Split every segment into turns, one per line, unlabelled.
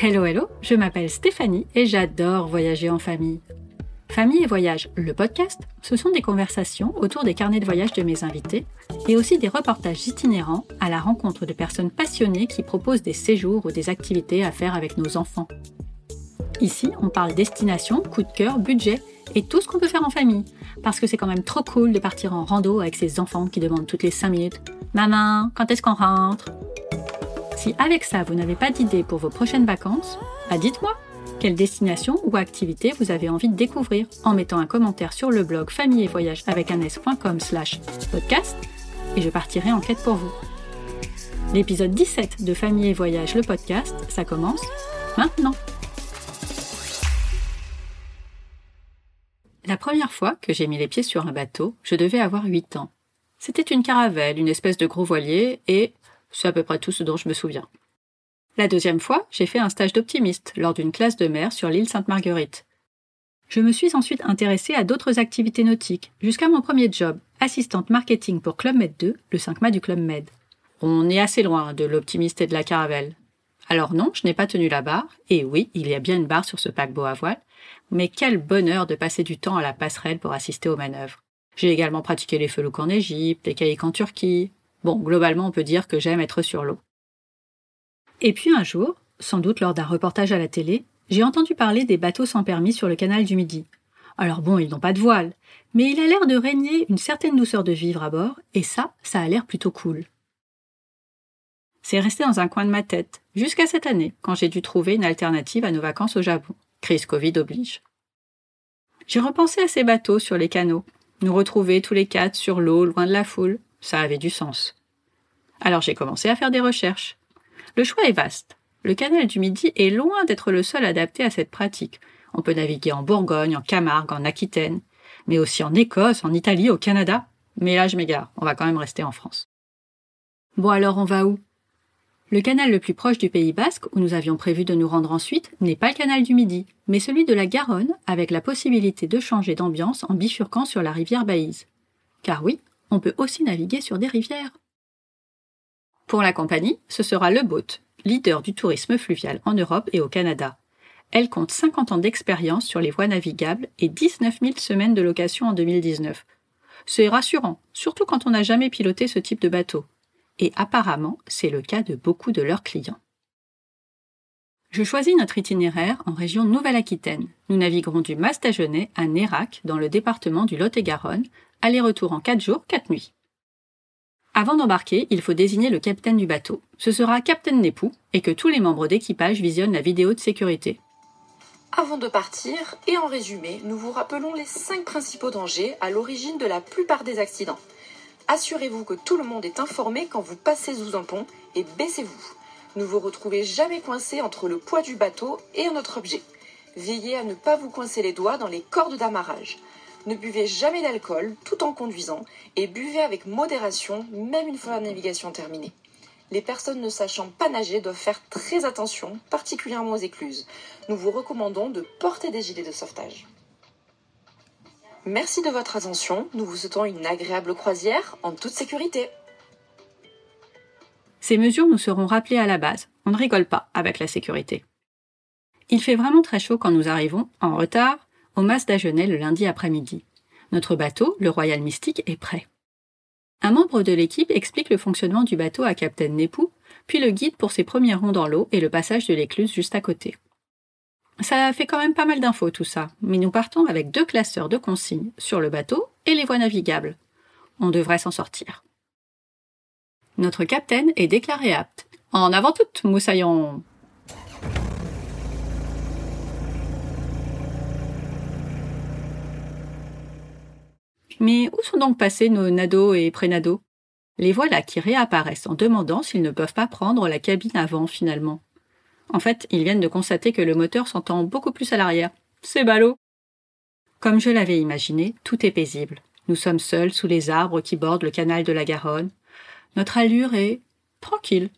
Hello hello, je m'appelle Stéphanie et j'adore voyager en famille. Famille et voyage, le podcast, ce sont des conversations autour des carnets de voyage de mes invités et aussi des reportages itinérants à la rencontre de personnes passionnées qui proposent des séjours ou des activités à faire avec nos enfants. Ici, on parle destination, coup de cœur, budget et tout ce qu'on peut faire en famille. Parce que c'est quand même trop cool de partir en rando avec ses enfants qui demandent toutes les 5 minutes Maman, quand est-ce qu'on rentre? Si avec ça, vous n'avez pas d'idée pour vos prochaines vacances, bah dites-moi quelle destination ou activité vous avez envie de découvrir? En mettant un commentaire sur le blog famille et voyage avec un s.com slash podcast et je partirai en quête pour vous. L'épisode 17 de Famille et Voyage, le podcast, ça commence maintenant. La première fois que j'ai mis les pieds sur un bateau, je devais avoir 8 ans. C'était une caravelle, une espèce de gros voilier, et c'est à peu près tout ce dont je me souviens. La deuxième fois, j'ai fait un stage d'optimiste lors d'une classe de mer sur l'île Sainte-Marguerite. Je me suis ensuite intéressée à d'autres activités nautiques, jusqu'à mon premier job, assistante marketing pour Club Med 2, le 5 mâts du Club Med. On est assez loin de l'optimiste et de la caravelle. Alors non, je n'ai pas tenu la barre, et oui, il y a bien une barre sur ce paquebot à voile, mais quel bonheur de passer du temps à la passerelle pour assister aux manœuvres. J'ai également pratiqué les felouks en Égypte, les caïques en Turquie, Bon, globalement, on peut dire que j'aime être sur l'eau. Et puis un jour, sans doute lors d'un reportage à la télé, j'ai entendu parler des bateaux sans permis sur le canal du Midi. Alors bon, ils n'ont pas de voile, mais il a l'air de régner une certaine douceur de vivre à bord, et ça, ça a l'air plutôt cool. C'est resté dans un coin de ma tête, jusqu'à cette année, quand j'ai dû trouver une alternative à nos vacances au Japon. Crise Covid oblige. J'ai repensé à ces bateaux sur les canaux, nous retrouver tous les quatre sur l'eau, loin de la foule, ça avait du sens. Alors j'ai commencé à faire des recherches. Le choix est vaste. Le canal du Midi est loin d'être le seul adapté à cette pratique. On peut naviguer en Bourgogne, en Camargue, en Aquitaine, mais aussi en Écosse, en Italie, au Canada. Mais là, je m'égare. On va quand même rester en France. Bon alors, on va où? Le canal le plus proche du Pays Basque, où nous avions prévu de nous rendre ensuite, n'est pas le canal du Midi, mais celui de la Garonne, avec la possibilité de changer d'ambiance en bifurquant sur la rivière Baïse. Car oui, on peut aussi naviguer sur des rivières. Pour la compagnie, ce sera Le Boat, leader du tourisme fluvial en Europe et au Canada. Elle compte 50 ans d'expérience sur les voies navigables et 19 000 semaines de location en 2019. C'est rassurant, surtout quand on n'a jamais piloté ce type de bateau. Et apparemment, c'est le cas de beaucoup de leurs clients. Je choisis notre itinéraire en région Nouvelle-Aquitaine. Nous naviguerons du Mas-Dagenais à Nérac, dans le département du Lot-et-Garonne, aller-retour en 4 jours, 4 nuits. Avant d'embarquer, il faut désigner le capitaine du bateau. Ce sera Capitaine Népou et que tous les membres d'équipage visionnent la vidéo de sécurité.
Avant de partir, et en résumé, nous vous rappelons les 5 principaux dangers à l'origine de la plupart des accidents. Assurez-vous que tout le monde est informé quand vous passez sous un pont et baissez-vous. Ne vous retrouvez jamais coincé entre le poids du bateau et un autre objet. Veillez à ne pas vous coincer les doigts dans les cordes d'amarrage. Ne buvez jamais d'alcool tout en conduisant et buvez avec modération même une fois la navigation terminée. Les personnes ne sachant pas nager doivent faire très attention, particulièrement aux écluses. Nous vous recommandons de porter des gilets de sauvetage. Merci de votre attention. Nous vous souhaitons une agréable croisière en toute sécurité.
Ces mesures nous seront rappelées à la base. On ne rigole pas avec la sécurité. Il fait vraiment très chaud quand nous arrivons, en retard, au Mas d'Agenais le lundi après-midi. Notre bateau, le Royal Mystique, est prêt. Un membre de l'équipe explique le fonctionnement du bateau à Captain Nepou, puis le guide pour ses premiers ronds dans l'eau et le passage de l'écluse juste à côté. Ça fait quand même pas mal d'infos tout ça, mais nous partons avec deux classeurs de consignes sur le bateau et les voies navigables. On devrait s'en sortir. Notre capitaine est déclaré apte. En avant toute, moussaillon Mais où sont donc passés nos nados et prénados? Les voilà qui réapparaissent en demandant s'ils ne peuvent pas prendre la cabine avant finalement. En fait, ils viennent de constater que le moteur s'entend beaucoup plus à l'arrière. C'est ballot Comme je l'avais imaginé, tout est paisible. Nous sommes seuls sous les arbres qui bordent le canal de la Garonne. Notre allure est tranquille.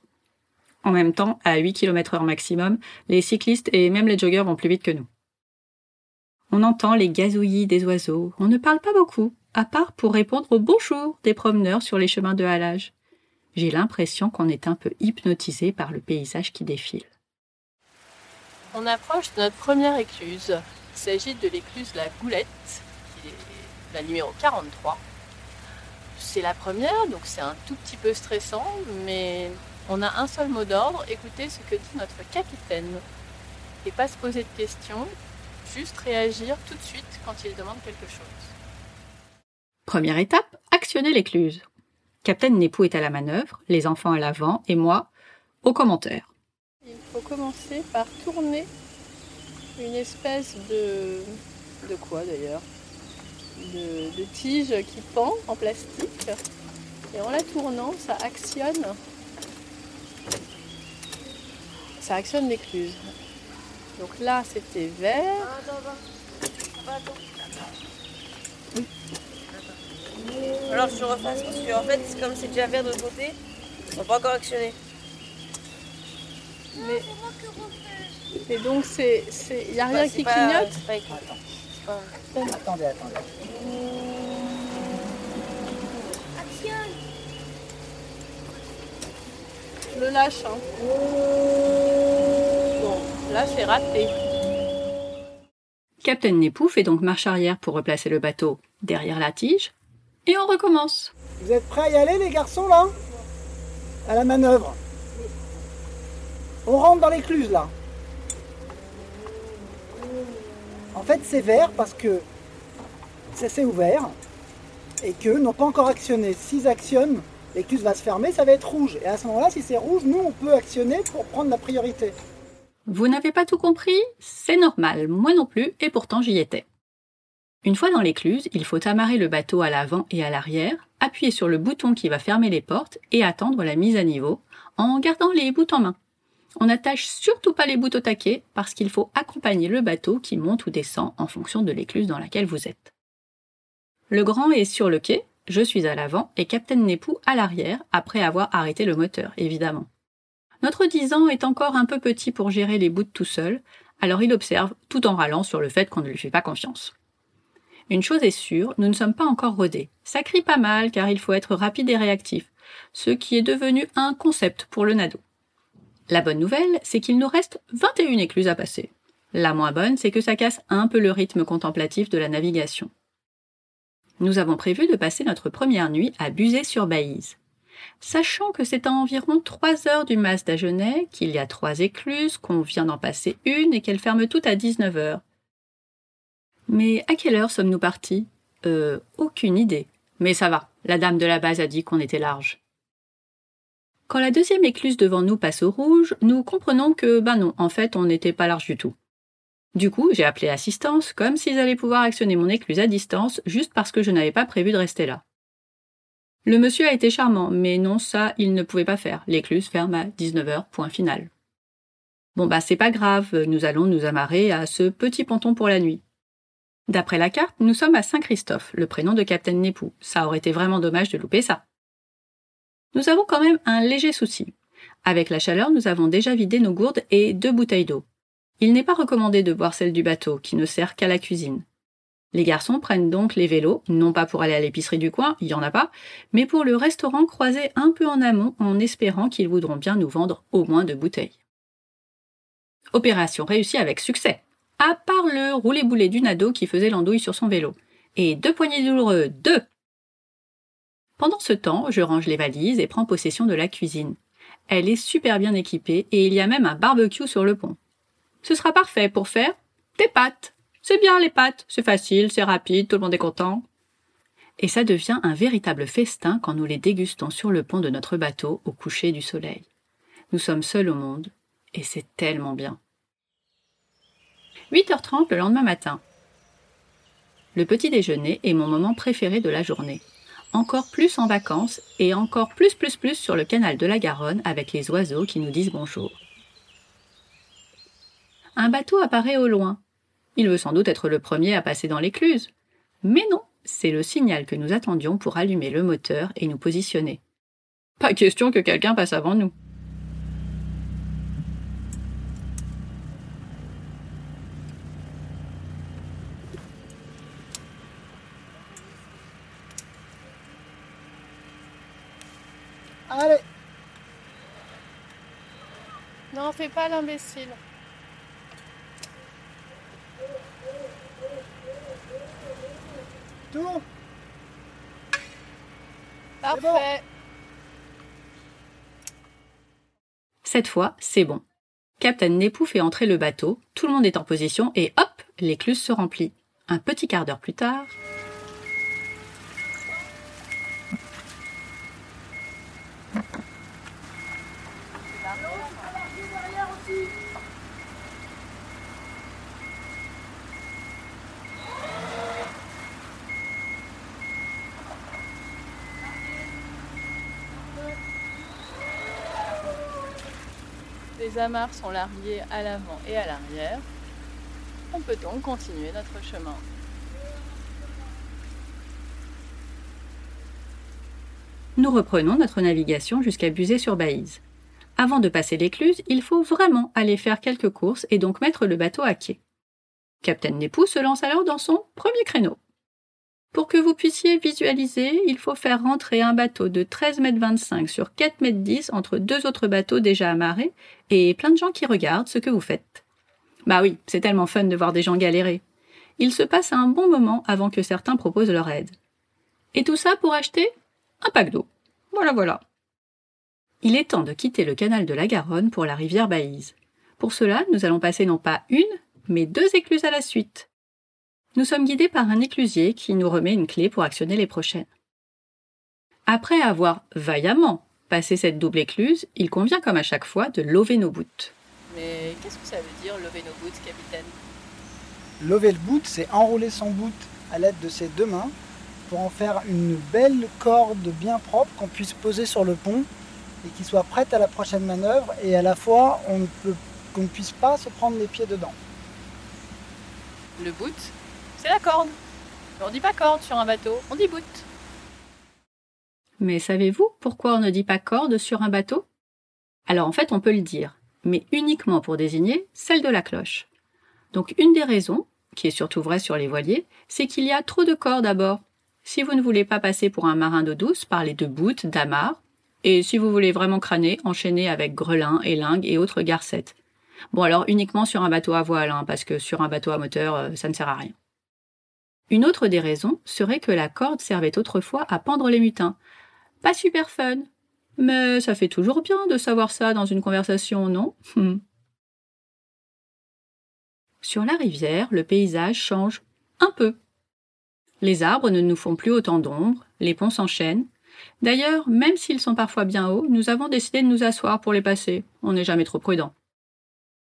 En même temps, à 8 km heure maximum, les cyclistes et même les joggeurs vont plus vite que nous. On entend les gazouillis des oiseaux. On ne parle pas beaucoup à part pour répondre au bonjour des promeneurs sur les chemins de halage. J'ai l'impression qu'on est un peu hypnotisé par le paysage qui défile.
On approche de notre première écluse. Il s'agit de l'écluse La Goulette, qui est la numéro 43. C'est la première, donc c'est un tout petit peu stressant, mais on a un seul mot d'ordre, écoutez ce que dit notre capitaine. Et pas se poser de questions, juste réagir tout de suite quand il demande quelque chose.
Première étape, actionner l'écluse. Capitaine Népou est à la manœuvre, les enfants à l'avant et moi aux commentaires.
Il faut commencer par tourner une espèce de. de quoi d'ailleurs? De, de tige qui pend en plastique. Et en la tournant, ça actionne. Ça actionne l'écluse. Donc là, c'était vert.
Alors je refasse parce que en fait, comme c'est déjà vert de l'autre côté, ils sont pas encore actionnés.
Mais, et donc, c'est, il n'y a rien
Bah,
qui
c'est pas-
clignote
c'est pas écrit. C'est pas-
Attendez, attendez.
Je le lâche. hein. Là, c'est raté.
Capitaine Népou fait donc marche arrière pour replacer le bateau derrière la tige et on recommence.
Vous êtes prêts à y aller, les garçons, là? À la manœuvre. On rentre dans l'écluse, là. En fait, c'est vert parce que ça s'est ouvert et qu'eux n'ont pas encore actionné. S'ils actionnent, l'écluse va se fermer, ça va être rouge. Et à ce moment-là, si c'est rouge, nous, on peut actionner pour prendre la priorité.
Vous n'avez pas tout compris? C'est normal, moi non plus, et pourtant j'y étais. Une fois dans l'écluse, il faut amarrer le bateau à l'avant et à l'arrière, appuyer sur le bouton qui va fermer les portes et attendre la mise à niveau en gardant les bouts en main. On n'attache surtout pas les bouts au taquet parce qu'il faut accompagner le bateau qui monte ou descend en fonction de l'écluse dans laquelle vous êtes. Le grand est sur le quai, je suis à l'avant et Capitaine Népou à l'arrière après avoir arrêté le moteur, évidemment. Notre 10 ans est encore un peu petit pour gérer les bouts tout seul, alors il observe tout en râlant sur le fait qu'on ne lui fait pas confiance. Une chose est sûre, nous ne sommes pas encore rodés. Ça crie pas mal car il faut être rapide et réactif, ce qui est devenu un concept pour le nado. La bonne nouvelle, c'est qu'il nous reste 21 écluses à passer. La moins bonne, c'est que ça casse un peu le rythme contemplatif de la navigation. Nous avons prévu de passer notre première nuit à Buzet-sur-Baïse. Sachant que c'est à environ 3 heures du mas d'Agenais, qu'il y a trois écluses, qu'on vient d'en passer une et qu'elles ferment toutes à 19 heures. Mais à quelle heure sommes-nous partis? Euh, aucune idée. Mais ça va, la dame de la base a dit qu'on était large. Quand la deuxième écluse devant nous passe au rouge, nous comprenons que, ben non, en fait, on n'était pas large du tout. Du coup, j'ai appelé assistance, comme s'ils allaient pouvoir actionner mon écluse à distance, juste parce que je n'avais pas prévu de rester là. Le monsieur a été charmant, mais non, ça, il ne pouvait pas faire. L'écluse ferme à 19h, point final. Bon bah c'est pas grave, nous allons nous amarrer à ce petit ponton pour la nuit. D'après la carte, nous sommes à Saint-Christophe, le prénom de Capitaine Népou. Ça aurait été vraiment dommage de louper ça. Nous avons quand même un léger souci. Avec la chaleur, nous avons déjà vidé nos gourdes et deux bouteilles d'eau. Il n'est pas recommandé de boire celle du bateau, qui ne sert qu'à la cuisine. Les garçons prennent donc les vélos, non pas pour aller à l'épicerie du coin, il y en a pas, mais pour le restaurant croisé un peu en amont en espérant qu'ils voudront bien nous vendre au moins deux bouteilles. Opération réussie avec succès, à part le roulé-boulé du nado qui faisait l'andouille sur son vélo. Et deux poignées douloureux, deux Pendant ce temps, je range les valises et prends possession de la cuisine. Elle est super bien équipée et il y a même un barbecue sur le pont. Ce sera parfait pour faire des pâtes. C'est bien les pâtes, c'est facile, c'est rapide, tout le monde est content. Et ça devient un véritable festin quand nous les dégustons sur le pont de notre bateau au coucher du soleil. Nous sommes seuls au monde, et c'est tellement bien. 8h30 le lendemain matin. Le petit déjeuner est mon moment préféré de la journée. Encore plus en vacances et encore plus plus plus sur le canal de la Garonne avec les oiseaux qui nous disent bonjour. Un bateau apparaît au loin. Il veut sans doute être le premier à passer dans l'écluse. Mais non, c'est le signal que nous attendions pour allumer le moteur et nous positionner. Pas question que quelqu'un passe avant nous.
Allez,
Non, fais pas l'imbécile. Parfait.
Cette fois, c'est bon. Captain Nepou fait entrer le bateau, tout le monde est en position et hop, l'écluse se remplit. Un petit quart d'heure plus tard,
Les amarres sont larguées à l'avant et à l'arrière. On peut donc continuer notre chemin.
nous reprenons notre navigation jusqu'à Buzet-sur-Baïse. Avant de passer l'écluse, il faut vraiment aller faire quelques courses et donc mettre le bateau à quai. Captain Nepou se lance alors dans son premier créneau. Pour que vous puissiez visualiser, il faut faire rentrer un bateau de 13,25 m sur 4,10 m entre deux autres bateaux déjà amarrés et plein de gens qui regardent ce que vous faites. Bah oui, c'est tellement fun de voir des gens galérer. Il se passe un bon moment avant que certains proposent leur aide. Et tout ça pour acheter un pack d'eau. Voilà, voilà. Il est temps de quitter le canal de la Garonne pour la rivière Baïse. Pour cela, nous allons passer non pas une, mais deux écluses à la suite. Nous sommes guidés par un éclusier qui nous remet une clé pour actionner les prochaines. Après avoir vaillamment passé cette double écluse, il convient comme à chaque fois de lever nos bouts.
Mais qu'est-ce que ça veut dire lever nos boots, capitaine?
Lever le bout, c'est enrouler son bout à l'aide de ses deux mains pour en faire une belle corde bien propre qu'on puisse poser sur le pont et qui soit prête à la prochaine manœuvre et à la fois on ne peut qu'on ne puisse pas se prendre les pieds dedans.
Le boot, c'est la corde. Mais on dit pas corde sur un bateau, on dit boot.
Mais savez-vous pourquoi on ne dit pas corde sur un bateau? Alors en fait, on peut le dire, mais uniquement pour désigner celle de la cloche. Donc une des raisons, qui est surtout vraie sur les voiliers, c'est qu'il y a trop de cordes à bord. Si vous ne voulez pas passer pour un marin d'eau douce, parlez de bout, d'amarre. Et si vous voulez vraiment crâner, enchaînez avec grelin, élingue et autres garcettes. Bon alors uniquement sur un bateau à voile, hein, parce que sur un bateau à moteur, euh, ça ne sert à rien. Une autre des raisons serait que la corde servait autrefois à pendre les mutins. Pas super fun. Mais ça fait toujours bien de savoir ça dans une conversation, non? Sur la rivière, le paysage change un peu. Les arbres ne nous font plus autant d'ombre, les ponts s'enchaînent. D'ailleurs, même s'ils sont parfois bien hauts, nous avons décidé de nous asseoir pour les passer. On n'est jamais trop prudent.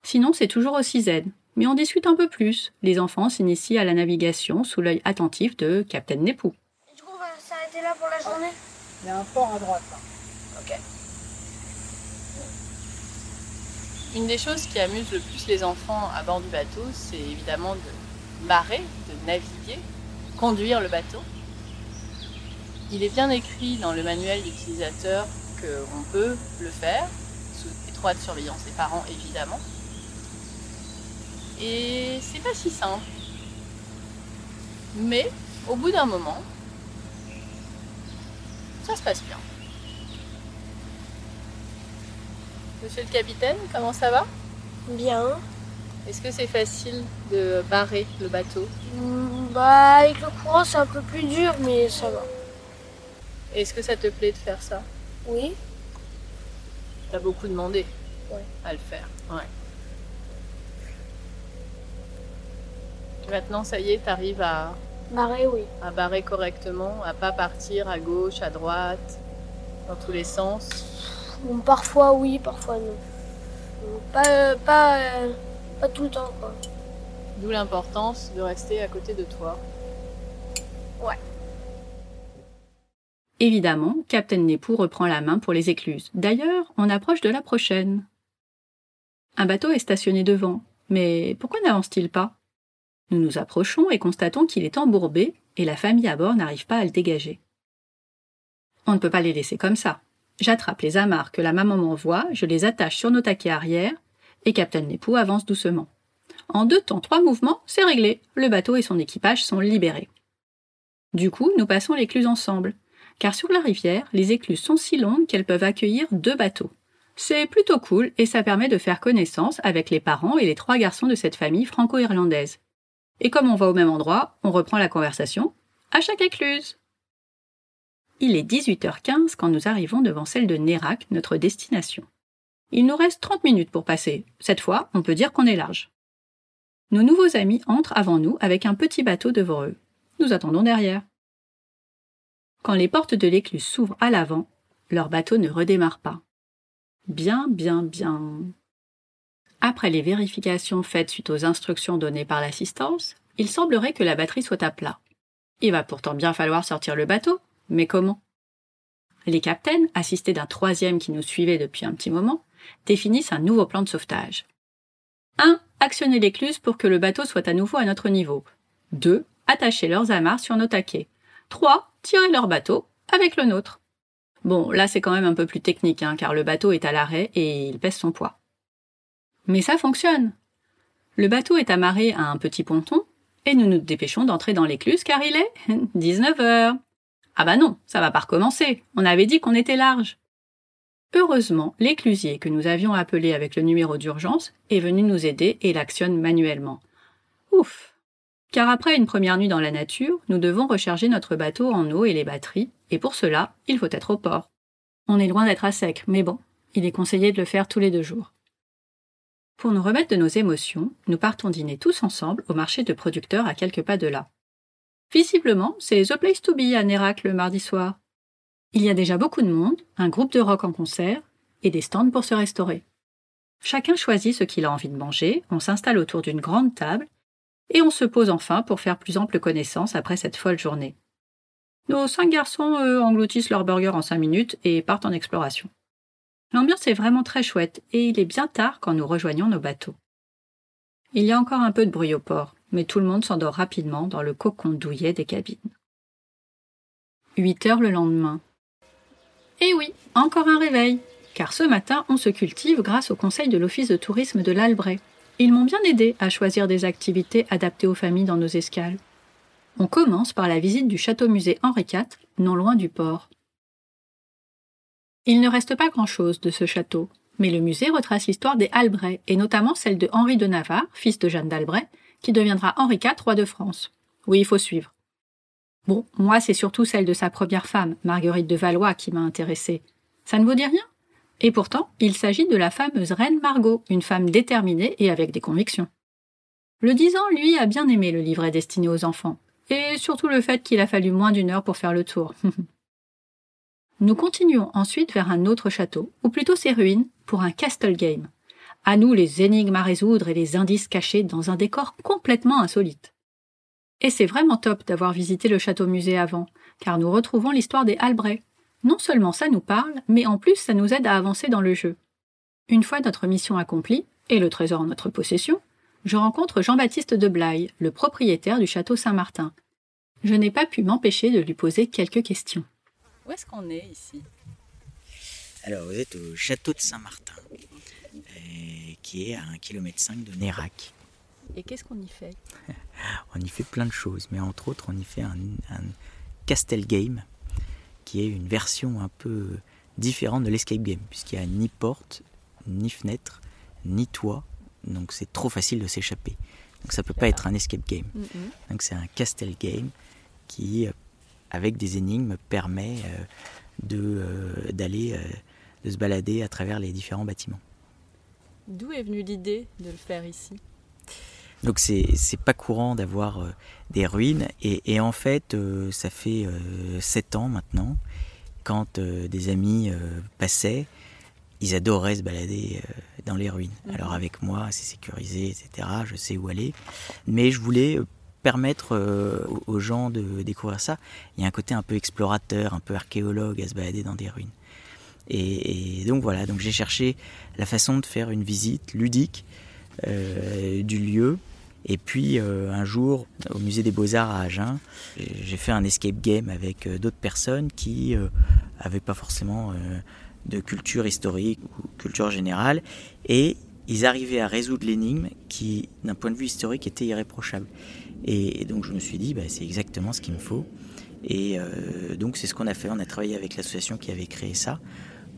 Sinon, c'est toujours aussi zen. Mais on discute un peu plus. Les enfants s'initient à la navigation sous l'œil attentif de Captain Nepou.
Du coup, on va s'arrêter là pour la journée?
Il y a un port à droite. là.
Ok.
Une des choses qui amuse le plus les enfants à bord du bateau, c'est évidemment de barrer, de naviguer, conduire le bateau. Il est bien écrit dans le manuel d'utilisateur qu'on peut le faire, sous étroite surveillance des parents évidemment. Et c'est pas si simple. Mais au bout d'un moment, ça se passe bien. Monsieur le capitaine, comment ça va?
Bien.
Est-ce que c'est facile de barrer le bateau?
Hmm, Bah, avec le courant, c'est un peu plus dur, mais ça va.
Est-ce que ça te plaît de faire ça?
Oui
T'as beaucoup demandé
Ouais.
à le faire. Ouais. Maintenant, ça y est, t'arrives à,
Marée, oui.
à barrer correctement, à pas partir à gauche, à droite, dans tous les sens.
Bon, parfois, oui, parfois, non. Pas, pas, euh, pas tout le temps, quoi.
D'où l'importance de rester à côté de toi.
Évidemment, Captain Nepou reprend la main pour les écluses. D'ailleurs, on approche de la prochaine. Un bateau est stationné devant. Mais pourquoi n'avance-t-il pas? Nous nous approchons et constatons qu'il est embourbé et la famille à bord n'arrive pas à le dégager. On ne peut pas les laisser comme ça. J'attrape les amarres que la maman m'envoie, je les attache sur nos taquets arrière et Captain Nepou avance doucement. En deux temps, trois mouvements, c'est réglé. Le bateau et son équipage sont libérés. Du coup, nous passons l'écluse ensemble car sur la rivière, les écluses sont si longues qu'elles peuvent accueillir deux bateaux. C'est plutôt cool et ça permet de faire connaissance avec les parents et les trois garçons de cette famille franco-irlandaise. Et comme on va au même endroit, on reprend la conversation à chaque écluse. Il est 18h15 quand nous arrivons devant celle de Nérac, notre destination. Il nous reste 30 minutes pour passer. Cette fois, on peut dire qu'on est large. Nos nouveaux amis entrent avant nous avec un petit bateau devant eux. Nous attendons derrière. Quand les portes de l'écluse s'ouvrent à l'avant, leur bateau ne redémarre pas. Bien, bien, bien. Après les vérifications faites suite aux instructions données par l'assistance, il semblerait que la batterie soit à plat. Il va pourtant bien falloir sortir le bateau, mais comment? Les capitaines, assistés d'un troisième qui nous suivait depuis un petit moment, définissent un nouveau plan de sauvetage. 1. Actionner l'écluse pour que le bateau soit à nouveau à notre niveau. 2. Attacher leurs amarres sur nos taquets. 3. Tirer leur bateau avec le nôtre. Bon, là c'est quand même un peu plus technique, hein, car le bateau est à l'arrêt et il pèse son poids. Mais ça fonctionne. Le bateau est amarré à un petit ponton, et nous nous dépêchons d'entrer dans l'écluse car il est 19 heures. Ah bah non, ça va pas recommencer. On avait dit qu'on était large. Heureusement, l'éclusier que nous avions appelé avec le numéro d'urgence est venu nous aider et l'actionne manuellement. Ouf. Car après une première nuit dans la nature, nous devons recharger notre bateau en eau et les batteries, et pour cela, il faut être au port. On est loin d'être à sec, mais bon, il est conseillé de le faire tous les deux jours. Pour nous remettre de nos émotions, nous partons dîner tous ensemble au marché de producteurs à quelques pas de là. Visiblement, c'est The Place to Be à Nérac le mardi soir. Il y a déjà beaucoup de monde, un groupe de rock en concert et des stands pour se restaurer. Chacun choisit ce qu'il a envie de manger, on s'installe autour d'une grande table et on se pose enfin pour faire plus ample connaissance après cette folle journée. Nos cinq garçons, eux, engloutissent leur burger en cinq minutes et partent en exploration. L'ambiance est vraiment très chouette et il est bien tard quand nous rejoignons nos bateaux. Il y a encore un peu de bruit au port, mais tout le monde s'endort rapidement dans le cocon douillet des cabines. 8 heures le lendemain. Eh oui, encore un réveil, car ce matin on se cultive grâce au conseil de l'Office de tourisme de l'Albret. Ils m'ont bien aidé à choisir des activités adaptées aux familles dans nos escales. On commence par la visite du château-musée Henri IV, non loin du port. Il ne reste pas grand-chose de ce château, mais le musée retrace l'histoire des Albret, et notamment celle de Henri de Navarre, fils de Jeanne d'Albret, qui deviendra Henri IV, roi de France. Oui, il faut suivre. Bon, moi, c'est surtout celle de sa première femme, Marguerite de Valois, qui m'a intéressée. Ça ne vous dit rien Et pourtant, il s'agit de la fameuse reine Margot, une femme déterminée et avec des convictions. Le dix ans, lui, a bien aimé le livret destiné aux enfants, et surtout le fait qu'il a fallu moins d'une heure pour faire le tour. Nous continuons ensuite vers un autre château, ou plutôt ses ruines, pour un castle game. À nous les énigmes à résoudre et les indices cachés dans un décor complètement insolite. Et c'est vraiment top d'avoir visité le château musée avant, car nous retrouvons l'histoire des Albret. Non seulement ça nous parle, mais en plus ça nous aide à avancer dans le jeu. Une fois notre mission accomplie, et le trésor en notre possession, je rencontre Jean-Baptiste de Blaye, le propriétaire du château Saint-Martin. Je n'ai pas pu m'empêcher de lui poser quelques questions.
Où est-ce qu'on est ici?
Alors, vous êtes au château de Saint-Martin, euh, qui est à 1,5 km de Nérac.
Et qu'est-ce qu'on y fait?
On y fait plein de choses, mais entre autres, on y fait un, un Castle Game, qui est une version un peu différente de l'escape game, puisqu'il n'y a ni porte, ni fenêtre, ni toit, donc c'est trop facile de s'échapper. Donc ça peut pas être un escape game. Donc c'est un Castle Game qui, avec des énigmes, permet euh, de euh, d'aller euh, de se balader à travers les différents bâtiments.
D'où est venue l'idée de le faire ici?
Donc c'est c'est pas courant d'avoir euh, des ruines et, et en fait euh, ça fait euh, sept ans maintenant quand des amis passaient ils adoraient se balader dans les ruines.
Mhm.
Alors avec moi c'est sécurisé etc. Je sais où aller mais je voulais permettre euh, aux- gens de découvrir ça. Il y a un côté un peu explorateur, un peu archéologue à se balader dans des ruines. Et, donc voilà, donc j'ai cherché la façon de faire une visite ludique euh, du lieu. Et puis euh, un jour, au musée des Beaux-Arts à Agen, j'ai fait un escape game avec d'autres personnes qui euh, avaient pas forcément de culture historique ou culture générale. Et ils arrivaient à résoudre l'énigme qui, d'un point de vue historique, était irréprochable. Et, donc je me suis dit, bah, c'est exactement ce qu'il me faut. Et euh, donc c'est ce qu'on a fait. On a travaillé avec l'association qui avait créé ça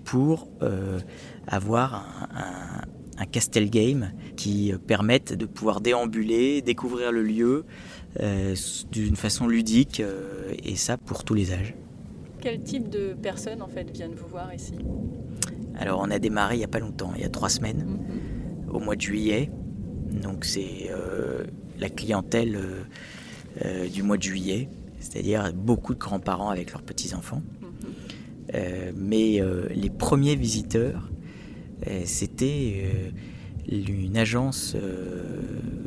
pour euh, avoir un, un- un castel game qui permettent de pouvoir déambuler, découvrir le lieu euh, d'une façon ludique euh, et ça pour tous les âges.
Quel type de personnes en fait viennent vous voir ici?
Alors on a démarré il n'y a pas longtemps, il y a trois semaines,
Mhm.
au mois de juillet. Donc c'est euh, la clientèle euh, euh, du mois de juillet, c'est-à-dire beaucoup de grands-parents avec leurs petits-enfants.
Mhm.
Euh, mais les premiers visiteurs, c'était une agence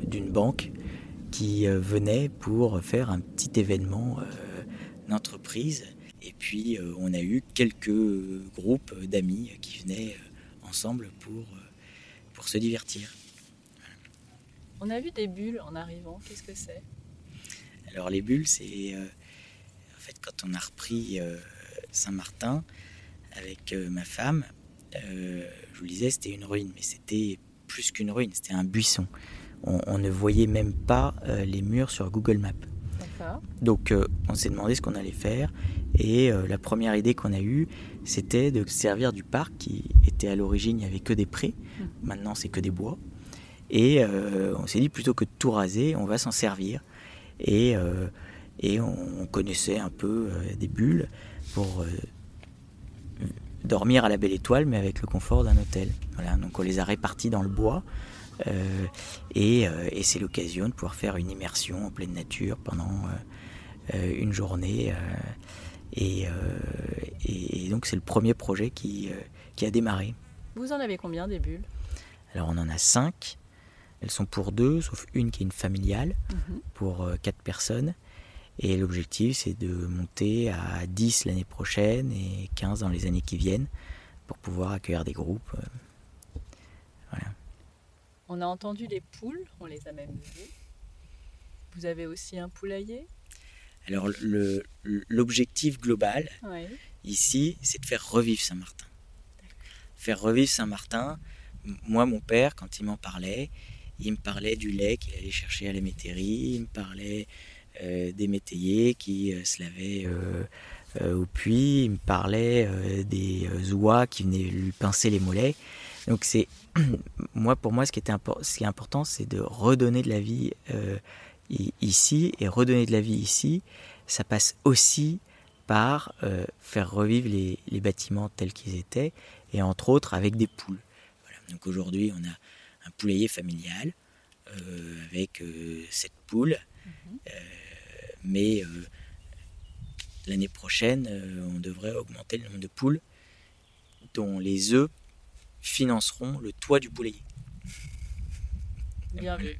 d'une banque qui venait pour faire un petit événement d'entreprise. Et puis euh, on a eu quelques groupes d'amis qui venaient euh, ensemble pour, euh, pour se divertir.
On a vu des bulles en arrivant. Qu'est-ce que c'est?
Alors les bulles, c'est euh, en fait quand on a repris euh, Saint-Martin avec euh, ma femme, je vous le disais, c'était une ruine, mais c'était plus qu'une ruine, c'était un buisson. On, on ne voyait même pas les murs sur Google Maps. Donc on s'est demandé ce qu'on allait faire et la première idée qu'on a eue, c'était de se servir du parc qui était à l'origine, il n'y avait que des prés, maintenant c'est que des bois. Et euh, on s'est dit plutôt que de tout raser, on va s'en servir. Et, euh, et on, on connaissait un peu euh, des bulles pour dormir à la belle étoile, mais avec le confort d'un hôtel. Voilà, donc on les a répartis dans le bois. et et c'est l'occasion de pouvoir faire une immersion en pleine nature pendant une journée. et, et- donc c'est le premier projet qui, qui a démarré.
Vous en avez combien des bulles?
Alors on en a cinq. Elles sont pour deux, sauf une qui est une familiale,
Mhm.
pour euh, quatre personnes. Et l'objectif, c'est de monter à 10 l'année prochaine et 15 dans les années qui viennent pour pouvoir accueillir des groupes. euh.
On a entendu les poules, on les a même vues. Vous avez aussi un poulailler?
Alors l'objectif global, ici, c'est de faire revivre Saint-Martin. Faire revivre Saint-Martin. Moi, mon père, quand il m'en parlait, il me parlait du lait qu'il allait chercher à la métairie, il me parlait euh, des métayers qui euh, se lavaient euh, au puits, il me parlait des oies qui venaient lui pincer les mollets. Donc c'est moi pour moi ce qui était impor- ce qui est important c'est de redonner de la vie ici et redonner de la vie ici ça passe aussi par faire revivre les, bâtiments tels qu'ils étaient et entre autres avec des poules. Donc aujourd'hui on a un poulailler familial euh, avec euh, sept poules, Euh, mais euh, l'année prochaine euh, on devrait augmenter le nombre de poules dont les œufs financeront le toit du poulailler.
Bien vu.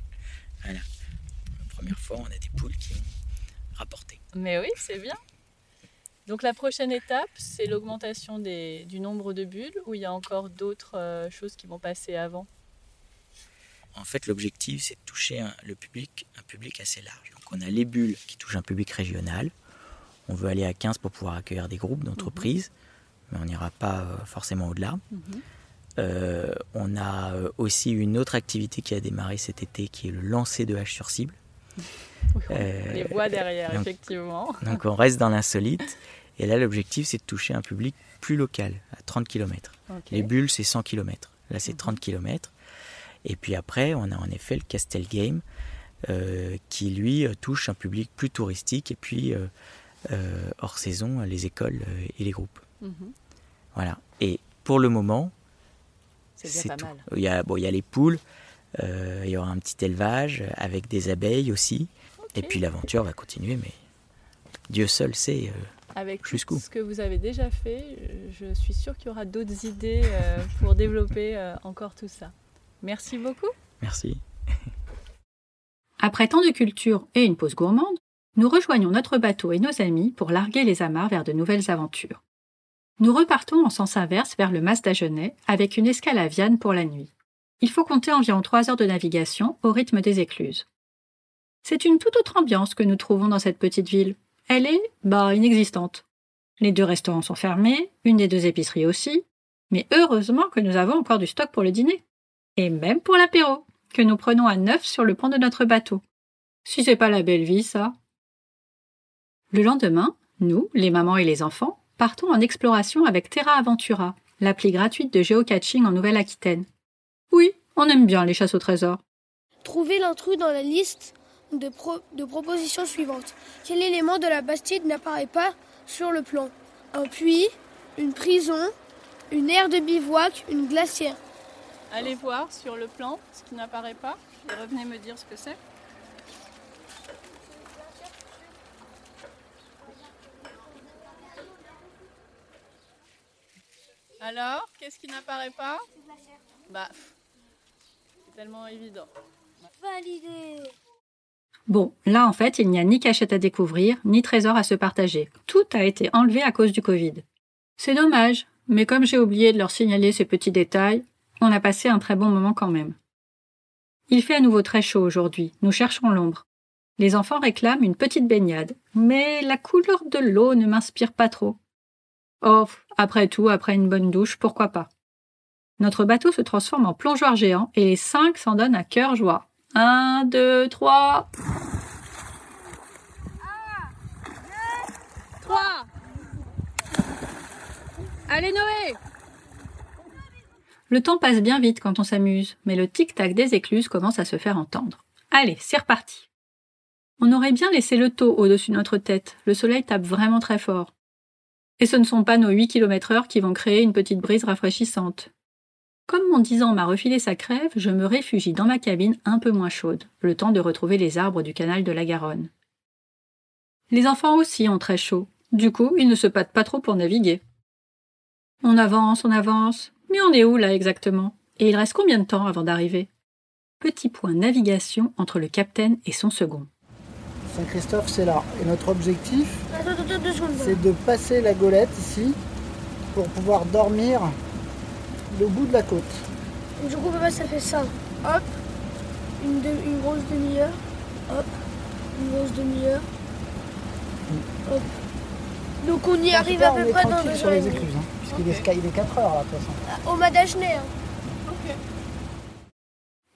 La première fois on a des poules qui ont rapporté.
Mais oui, c'est bien. Donc la prochaine étape, c'est l'augmentation des- du nombre de bulles ou il y a encore d'autres euh, choses qui vont passer avant?
En fait, l'objectif, c'est de toucher un, le public, un public assez large. Donc, on a les bulles qui touchent un public régional. On veut aller à 15 pour pouvoir accueillir des groupes d'entreprises, mais on n'ira pas euh, forcément au-delà. Euh, on a euh, aussi une autre activité qui a démarré cet été, qui est le lancer de hache sur cible.
Oui, on
Euh,
les voit derrière,
donc-
effectivement.
Donc, on reste dans l'insolite. Et là, l'objectif, c'est de toucher un public plus local, à 30 km. Les bulles, c'est 100 km. Là, c'est 30 km. Et puis après, on a en effet le Castel Game, euh, qui lui euh, touche un public plus touristique, et puis euh, euh, hors saison, les écoles et les groupes.
Mhm.
Voilà. Et pour le moment,
C'est
tout.
mal.
Il y a, bon, il y a les poules, il y aura un petit élevage avec des abeilles aussi. Et puis l'aventure va continuer, mais Dieu seul sait. euh,
Avec
Jusqu'où
ce que vous avez déjà fait, je suis sûre qu'il y aura d'autres idées pour développer encore tout ça. Merci beaucoup.
merci.
Après tant de culture et une pause gourmande, nous rejoignons notre bateau et nos amis pour larguer les amarres vers de nouvelles aventures. Nous repartons en sens inverse vers le Mas d'Agenais avec une escale à Vienne pour la nuit. Il faut compter environ trois heures de navigation au rythme des écluses. C'est une toute autre ambiance que nous trouvons dans cette petite ville. Elle est, bah, inexistante. Les deux restaurants sont fermés, une des deux épiceries aussi, mais heureusement que nous avons encore du stock pour le dîner. Et même pour l'apéro que nous prenons à neuf sur le pont de notre bateau. Si c'est pas la belle vie, ça. Le lendemain, nous, les mamans et les enfants, partons en exploration avec Terra Aventura, l'appli gratuite de géocaching en Nouvelle-Aquitaine. Oui, On aime bien les chasses au trésor.
Trouvez l'intrus dans la liste de, pro- de propositions suivantes. Quel élément de la Bastide n'apparaît pas sur le plan? Un puits, une prison, une aire de bivouac, une glacière.
Allez voir sur le plan ce qui n'apparaît pas et revenez me dire ce que c'est. Alors, qu'est-ce qui n'apparaît pas? Bah, c'est tellement évident.
Validé.
Bon, là en fait, il n'y a ni cachette à découvrir, ni trésor à se partager. Tout a été enlevé à cause du Covid. C'est dommage, mais comme j'ai oublié de leur signaler ces petits détails, on a passé un très bon moment quand même. Il fait à nouveau très chaud aujourd'hui, nous cherchons l'ombre. Les enfants réclament une petite baignade, mais la couleur de l'eau ne m'inspire pas trop. Oh, après tout, après une bonne douche, pourquoi pas? Notre bateau se transforme en plongeoir géant et les cinq s'en donnent à cœur joie. Un, deux, trois. Trois. Allez Noé Le temps passe bien vite quand on s'amuse, mais le tic-tac des écluses commence à se faire entendre. Allez, c'est reparti. On aurait bien laissé le taux au-dessus de notre tête, le soleil tape vraiment très fort. Et ce ne sont pas nos 8 km heure qui vont créer une petite brise rafraîchissante. Comme mon 10 ans m'a refilé sa crève, je me réfugie dans ma cabine un peu moins chaude, le temps de retrouver les arbres du canal de la Garonne. Les enfants aussi ont très chaud. Du coup, ils ne se pâtent pas trop pour naviguer. On avance, on avance. Mais on est où là exactement? Et il reste combien de temps avant d'arriver? Petit point navigation entre le capitaine et son second.
Saint-Christophe, c'est là. Et notre objectif, c'est de passer la golette ici pour pouvoir dormir le bout de la côte.
Du coup, papa, ça fait ça. Hop, une, de- une grosse demi-heure. Hop, une grosse demi-heure. Hop. Donc on y arrive à peu près dans deux heures et
les
demie.
Écluses, hein, puisqu'il est, il est 4 heures là, de toute façon.
Au Madajné. Hein.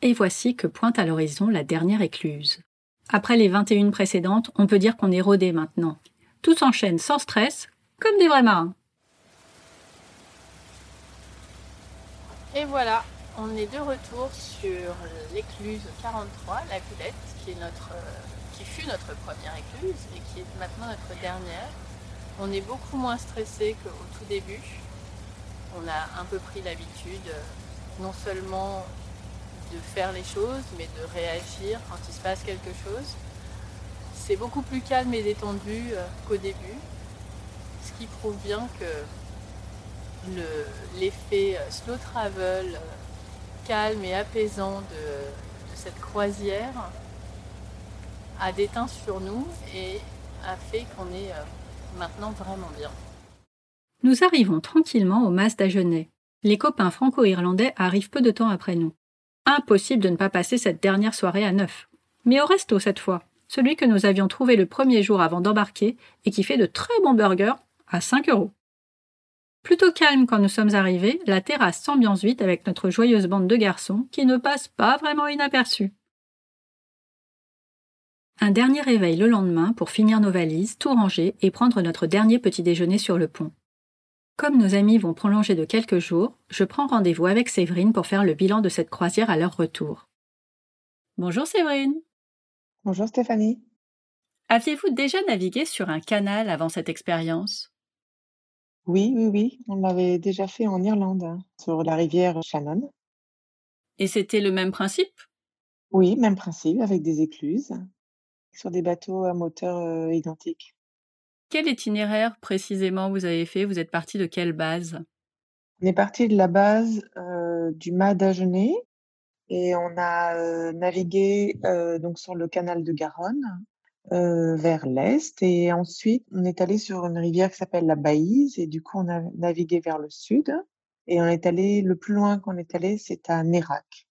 Et voici que pointe à l'horizon la dernière écluse. Après les 21 précédentes, on peut dire qu'on est rodé maintenant. Tout s'enchaîne sans stress, comme des vrais marins.
Et voilà, on est de retour sur l'écluse 43, la Goulette, qui, est notre, euh, qui fut notre première écluse et qui est maintenant notre dernière. On est beaucoup moins stressé qu'au tout début. On a un peu pris l'habitude euh, non seulement de faire les choses, mais de réagir quand il se passe quelque chose. C'est beaucoup plus calme et détendu euh, qu'au début, ce qui prouve bien que le- l'effet euh, slow travel calme et apaisant de, cette croisière a déteint sur nous et a fait qu'on est
Nous arrivons tranquillement au mas d'Agenais. Les copains franco-irlandais arrivent peu de temps après nous. Impossible de ne pas passer cette dernière soirée à neuf. Mais au resto cette fois, celui que nous avions trouvé le premier jour avant d'embarquer et qui fait de très bons burgers à 5 euros. Plutôt calme quand nous sommes arrivés, la terrasse s'ambiance vite avec notre joyeuse bande de garçons qui ne passent pas vraiment inaperçus. Un dernier réveil le lendemain pour finir nos valises, tout ranger et prendre notre dernier petit déjeuner sur le pont. Comme nos amis vont prolonger de quelques jours, je prends rendez-vous avec Séverine pour faire le bilan de cette croisière à leur retour. Bonjour Séverine.
Bonjour Stéphanie.
Aviez-vous déjà navigué sur un canal avant cette expérience?
Oui, oui, oui, on l'avait déjà fait en Irlande, hein, sur la rivière Shannon.
Et c'était le même principe?
Oui, même principe, avec des écluses, sur des bateaux à moteur euh, identique.
Quel itinéraire précisément vous avez fait? Vous êtes parti de quelle base?
On est parti de la base euh, du mât d'Agenais et on a euh, navigué donc sur le canal de Garonne vers l'est et ensuite on est allé sur une rivière qui s'appelle la Baïse et du coup on a navigué vers le sud et on est allé le plus loin qu'on est allé c'est à Nérac.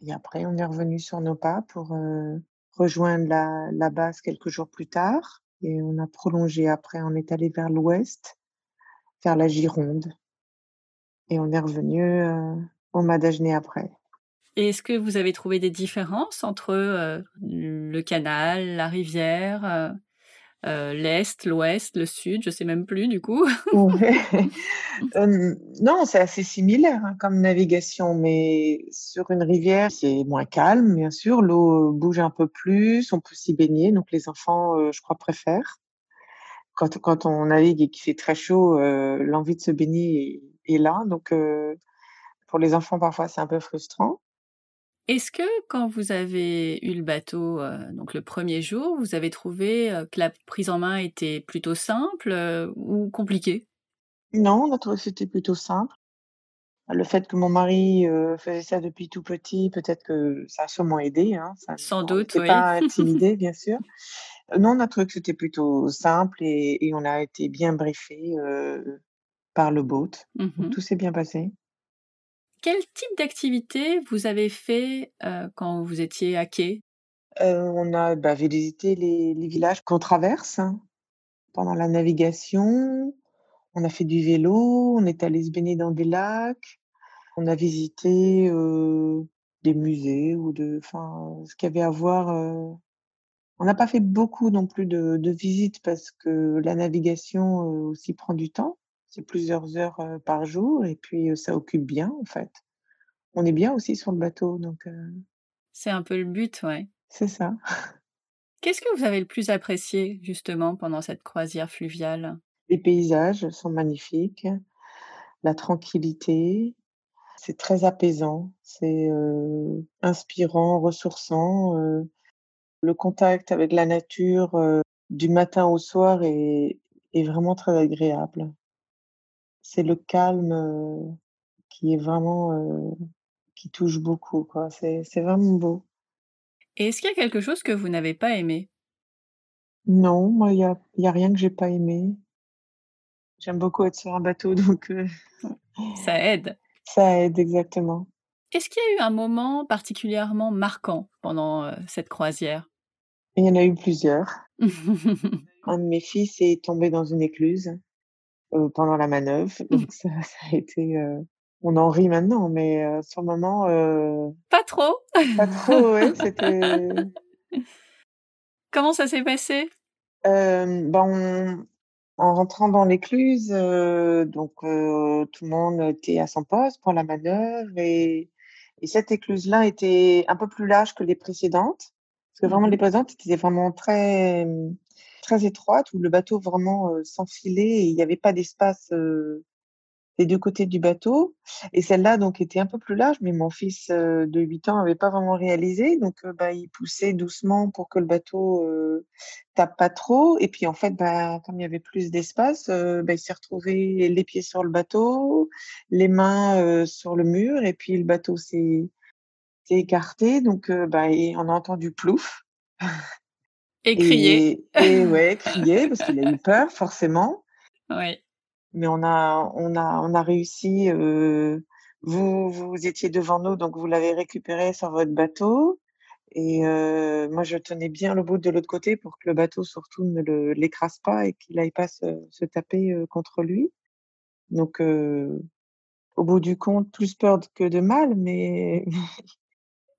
Et après on est revenu sur nos pas pour rejoindre la, la base quelques jours plus tard et on a prolongé après on est allé vers l'ouest vers la Gironde et on est revenu euh, au Madagenet après.
Est-ce que vous avez trouvé des différences entre euh, le canal, la rivière, euh,
euh, l'est, l'ouest, le sud, je sais même plus du coup.
Ouais. Euh, non, c'est assez similaire hein, comme navigation, mais sur une rivière, c'est moins calme, bien sûr. L'eau bouge un peu plus, on peut s'y baigner, donc les enfants, euh, je crois, préfèrent. Quand, quand on navigue et qu'il fait très chaud, euh, l'envie de se baigner est, est là. Donc, euh, pour les enfants, parfois, c'est un peu frustrant.
Est-ce que quand vous avez eu le bateau, euh, donc le premier jour, vous avez trouvé euh, que la prise en main était plutôt simple euh, ou compliquée?
Non, on a trouvé que c'était plutôt simple. Le fait que mon mari faisait ça depuis tout petit, peut-être que ça a sûrement aidé. Hein, ça,
Sans
on
doute, oui.
pas intimidé, bien sûr. Non, on a trouvé que c'était plutôt simple et, et on a été bien briefé par le boat.
Mhm.
tout s'est bien passé.
Quel type d'activité vous avez fait euh, quand vous étiez à quai?
Euh, on a bah, visité les, villages qu'on traverse hein, pendant la navigation. On a fait du vélo, on est allé se baigner dans des lacs. On a visité euh, des musées ou de, ce qu'il y avait à voir. On n'a pas fait beaucoup non plus de, visites parce que la navigation aussi prend du temps. C'est plusieurs heures euh, par jour et puis euh, ça occupe bien en fait. On est bien aussi sur le bateau, donc euh,
C'est un peu le but, ouais.
c'est ça.
Qu'est-ce que vous avez le plus apprécié justement pendant cette croisière fluviale?
Les paysages sont magnifiques, la tranquillité, c'est très apaisant, c'est inspirant, ressourçant. le contact avec la nature du matin au soir est, est vraiment très agréable. C'est le calme qui est vraiment qui touche beaucoup, quoi. C'est c'est vraiment beau.
Et est-ce qu'il y a quelque chose que vous n'avez pas aimé?
Non, moi, il y a, y a rien que j'ai pas aimé. J'aime beaucoup être sur un bateau, donc
Ça aide.
ça aide exactement.
Est-ce qu'il y a eu un moment particulièrement marquant pendant cette croisière?
Il y en a eu plusieurs. Un de mes fils est tombé dans une écluse euh, pendant la manœuvre, donc ça, ça a été. euh, on en rit maintenant, mais euh, sur le moment, euh,
Pas trop
pas trop. Ouais, c'était.
Comment ça s'est passé?
Ben, on- en rentrant dans l'écluse, donc tout le monde était à son poste pour la manœuvre et, et cette écluse-là était un peu plus large que les précédentes, parce que vraiment
Mhm.
les précédentes étaient vraiment très très étroites où le bateau vraiment s'enfilait et il n'y avait pas d'espace des deux côtés du bateau. Et celle-là donc était un peu plus large, mais mon fils de 8 ans n'avait pas vraiment réalisé, donc bah, il poussait doucement pour que le bateau euh, tape pas trop. Et puis en fait, bah, comme il y avait plus d'espace, bah, il s'est retrouvé les pieds sur le bateau, les mains sur le mur, et puis le bateau s'est écarté. Donc bah, on a entendu plouf.
Et crier.
Et, et ouais, crier parce qu'il a eu peur forcément.
Oui.
Mais on a, on a, on a réussi. euh, vous, vous étiez devant nous, donc vous l'avez récupéré sur votre bateau. Et euh, moi, je tenais bien le bout de l'autre côté pour que le bateau surtout ne l'écrase pas et qu'il n'aille pas se, se taper euh, contre lui. Donc, euh, au bout du compte, plus peur que de mal, mais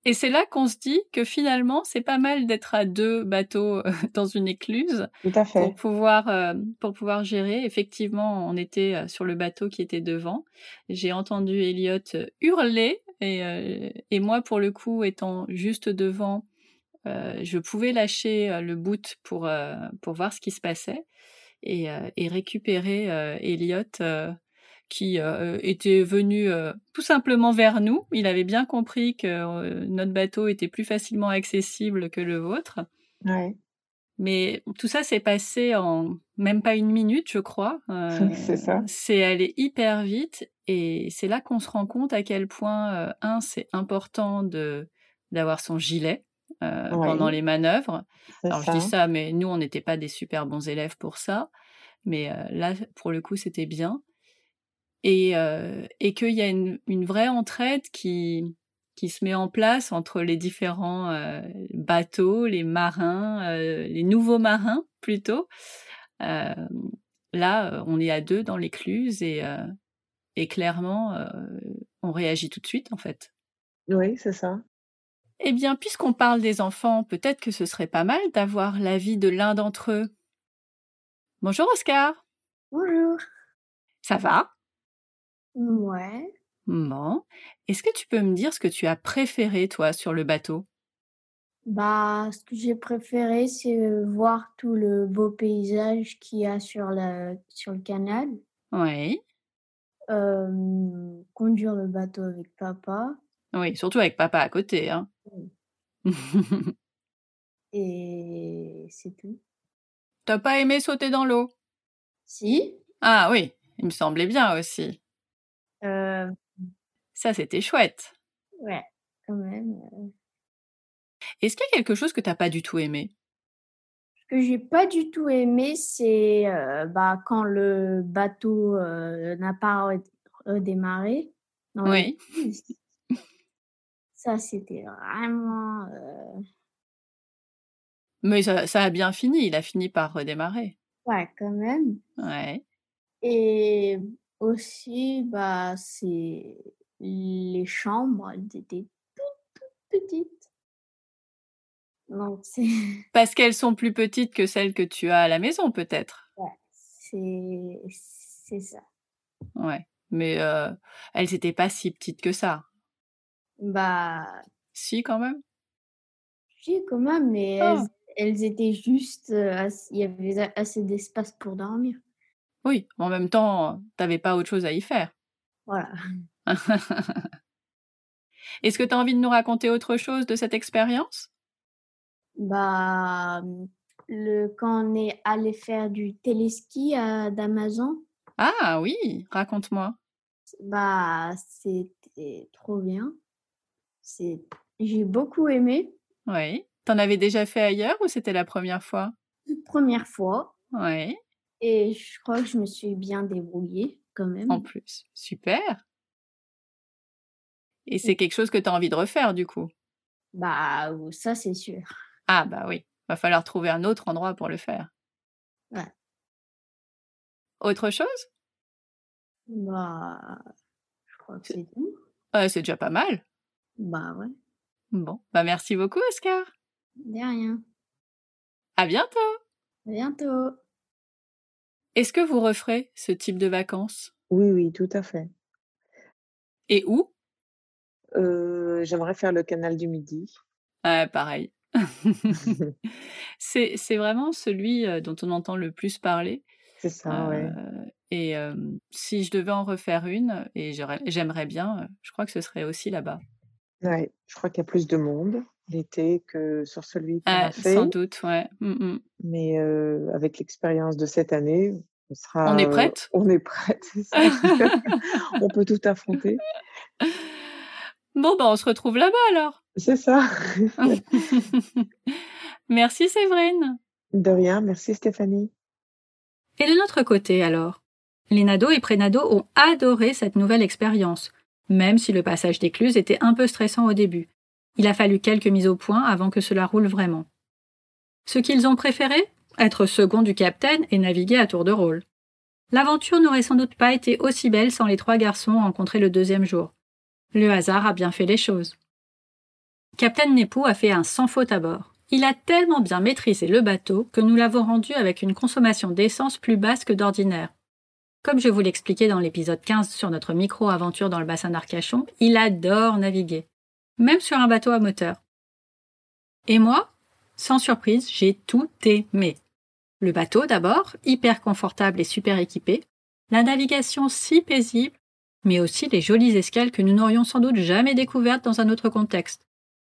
Et c'est là qu'on se dit que finalement, c'est pas mal d'être à deux bateaux euh, dans une écluse
tout à
pour
fait.
pouvoir, euh, pour pouvoir gérer. Effectivement, on était euh, sur le bateau qui était devant. J'ai entendu Elliot hurler et, euh, et moi, pour le coup, étant juste devant, euh, je pouvais lâcher le boot pour, pour voir ce qui se passait et, et récupérer Elliot qui euh, était venu euh, tout simplement vers nous. Il avait bien compris que euh, notre bateau était plus facilement accessible que le vôtre.
Ouais,
Mais tout ça s'est passé en même pas une minute, je crois.
C'est ça.
c'est allé hyper vite et c'est là qu'on se rend compte à quel point, un, c'est important de d'avoir son gilet pendant les manœuvres. Alors je dis
ça.
mais nous, on n'était pas des super bons élèves pour ça. Mais là, pour le coup, c'était bien. Et, euh, et qu'il y a une, une vraie entraide qui, qui se met en place entre les différents euh, bateaux, les marins, euh, les nouveaux marins plutôt. Là, on est à deux dans l'écluse et, et clairement, on réagit tout de suite en fait.
Oui, c'est ça.
Eh bien, puisqu'on parle des enfants, peut-être que ce serait pas mal d'avoir l'avis de l'un d'entre eux.
Bonjour Oscar.
Bonjour.
Ça va?
Ouais.
Bon. Est-ce que tu peux me dire ce que tu as préféré, toi, sur le bateau?
Bah, ce que j'ai préféré, c'est euh, voir tout le beau paysage qu'il y a sur le, sur le canal,
Oui.
euh, conduire le bateau avec papa
Oui, surtout avec papa à côté. Hein.
et c'est tout.
T'as pas aimé sauter dans l'eau?
Si,
Ah oui, il me semblait bien aussi.
Euh,
Ça, c'était chouette.
ouais, quand même. euh.
Est-ce qu'il y a quelque chose que t'as pas du tout aimé?
Ce que j'ai pas du tout aimé, c'est euh, bah, quand le bateau euh, n'a pas re- redémarré. dans
Oui.
Ça, c'était vraiment. euh,
Mais ça, ça a bien fini, il a fini par redémarrer.
Ouais, quand même.
Ouais.
Et aussi, bah, c'est les chambres, elles étaient toutes, toutes petites. Donc, c'est
Parce qu'elles sont plus petites que celles que tu as à la maison, peut-être.
ouais, c'est c'est ça.
Ouais. Mais euh, elles étaient pas si petites que ça.
Bah,
Si, quand même.
si, quand même, mais
Ah.
elles, elles étaient juste. euh, Il y avait assez d'espace pour dormir.
Oui, en même temps, t'avais pas autre chose à y faire.
Voilà.
Est-ce que tu as envie de nous raconter autre chose de cette expérience?
Bah, le, quand on est allé faire du téléski à d'Amazon,
Ah oui, raconte-moi.
bah, c'était trop bien. C'est, j'ai beaucoup aimé.
Oui. T'en avais déjà fait ailleurs ou c'était la première fois?
Première fois.
Oui,
Et je crois que je me suis bien débrouillée quand même.
en plus. Super. Et c'est quelque chose que tu as envie de refaire du coup?
Bah, ça, c'est sûr.
Ah bah oui, va falloir trouver un autre endroit pour le faire.
Ouais.
Autre chose?
Bah, je crois que c'est tout.
Euh, C'est déjà pas mal.
Bah, ouais.
Bon, bah merci beaucoup Oscar.
De rien.
À bientôt.
À bientôt.
Est-ce que vous referez ce type de vacances?
Oui, oui, tout à fait.
Et où?
Euh, j'aimerais faire le canal du Midi.
Ah, pareil. c'est c'est vraiment celui euh, dont on entend le plus parler.
C'est ça, ouais.
Euh, et euh, si je devais en refaire une, et j'aimerais bien, je crois que ce serait aussi là-bas.
Ouais, je crois qu'il y a plus de monde l'été que sur celui qu'on
Ah,
a fait.
sans doute, ouais. Mm, mm.
Mais euh, avec l'expérience de cette année, on sera.
On est
euh,
prête?
on est prête, ça. on peut tout affronter.
Bon, bah, on se retrouve là-bas alors.
C'est ça.
Merci Séverine.
De rien, merci Stéphanie.
Et de notre côté alors? Les nados et prénados ont adoré cette nouvelle expérience, même si le passage d'écluse était un peu stressant au début. Il a fallu quelques mises au point avant que cela roule vraiment. Ce qu'ils ont préféré? Être second du capitaine et naviguer à tour de rôle. L'aventure n'aurait sans doute pas été aussi belle sans les trois garçons rencontrés le deuxième jour. Le hasard a bien fait les choses. Captain Nepou a fait un sans faute à bord. Il a tellement bien maîtrisé le bateau que nous l'avons rendu avec une consommation d'essence plus basse que d'ordinaire. Comme je vous l'expliquais dans l'épisode 15 sur notre micro-aventure dans le bassin d'Arcachon, il adore naviguer, même sur un bateau à moteur. Et moi, sans surprise, j'ai tout aimé. Le bateau d'abord, hyper confortable et super équipé, la navigation si paisible, mais aussi les jolies escales que nous n'aurions sans doute jamais découvertes dans un autre contexte.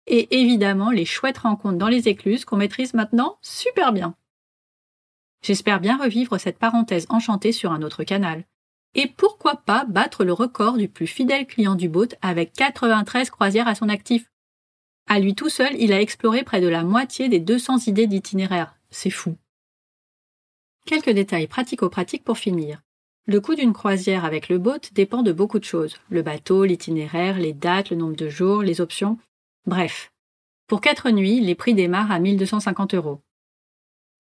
Et évidemment les chouettes rencontres dans les écluses qu'on maîtrise maintenant super bien. J'espère bien revivre cette parenthèse enchantée sur un autre canal. Et pourquoi pas battre le record du plus fidèle client du boat avec 93 croisières à son actif? À lui tout seul, il a exploré près de la moitié des 200 idées d'itinéraire. C'est fou. Quelques détails pratico-pratiques pour finir. Le coût d'une croisière avec le boat dépend de beaucoup de choses. Le bateau, l'itinéraire, les dates, le nombre de jours, les options. Bref. Pour quatre nuits, les prix démarrent à 1250 euros.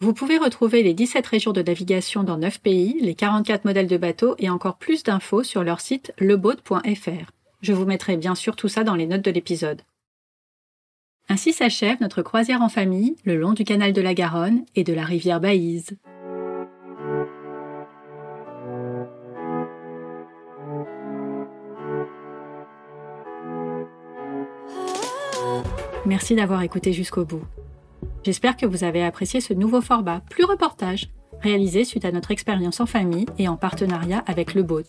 Vous pouvez retrouver les 17 régions de navigation dans 9 pays, les 44 modèles de bateaux et encore plus d'infos sur leur site leboat.fr. Je vous mettrai bien sûr tout ça dans les notes de l'épisode. Ainsi s'achève notre croisière en famille le long du canal de la Garonne et de la rivière Baïse. Merci d'avoir écouté jusqu'au bout. J'espère que vous avez apprécié ce nouveau format, plus reportage, réalisé suite à notre expérience en famille et en partenariat avec le BOAT.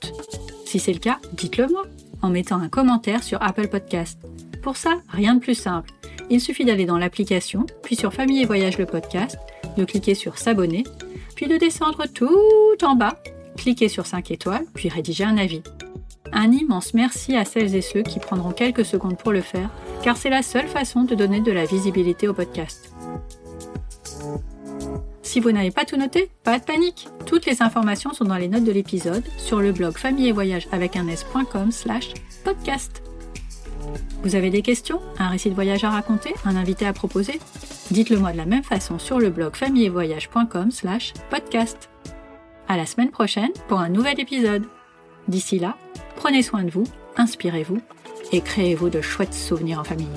Si c'est le cas, dites-le moi en mettant un commentaire sur Apple Podcast. Pour ça, rien de plus simple. Il suffit d'aller dans l'application, puis sur Famille et Voyage le podcast, de cliquer sur S'abonner, puis de descendre tout en bas, cliquer sur 5 étoiles, puis rédiger un avis. Un immense merci à celles et ceux qui prendront quelques secondes pour le faire, car c'est la seule façon de donner de la visibilité au podcast. Si vous n'avez pas tout noté, pas de panique. Toutes les informations sont dans les notes de l'épisode sur le blog famille et voyage avec un s.com slash podcast. Vous avez des questions Un récit de voyage à raconter Un invité à proposer? Dites-le moi de la même façon sur le blog famillevoyage.com slash podcast. À la semaine prochaine pour un nouvel épisode. D'ici là, prenez soin de vous, inspirez-vous et créez-vous de chouettes souvenirs en famille.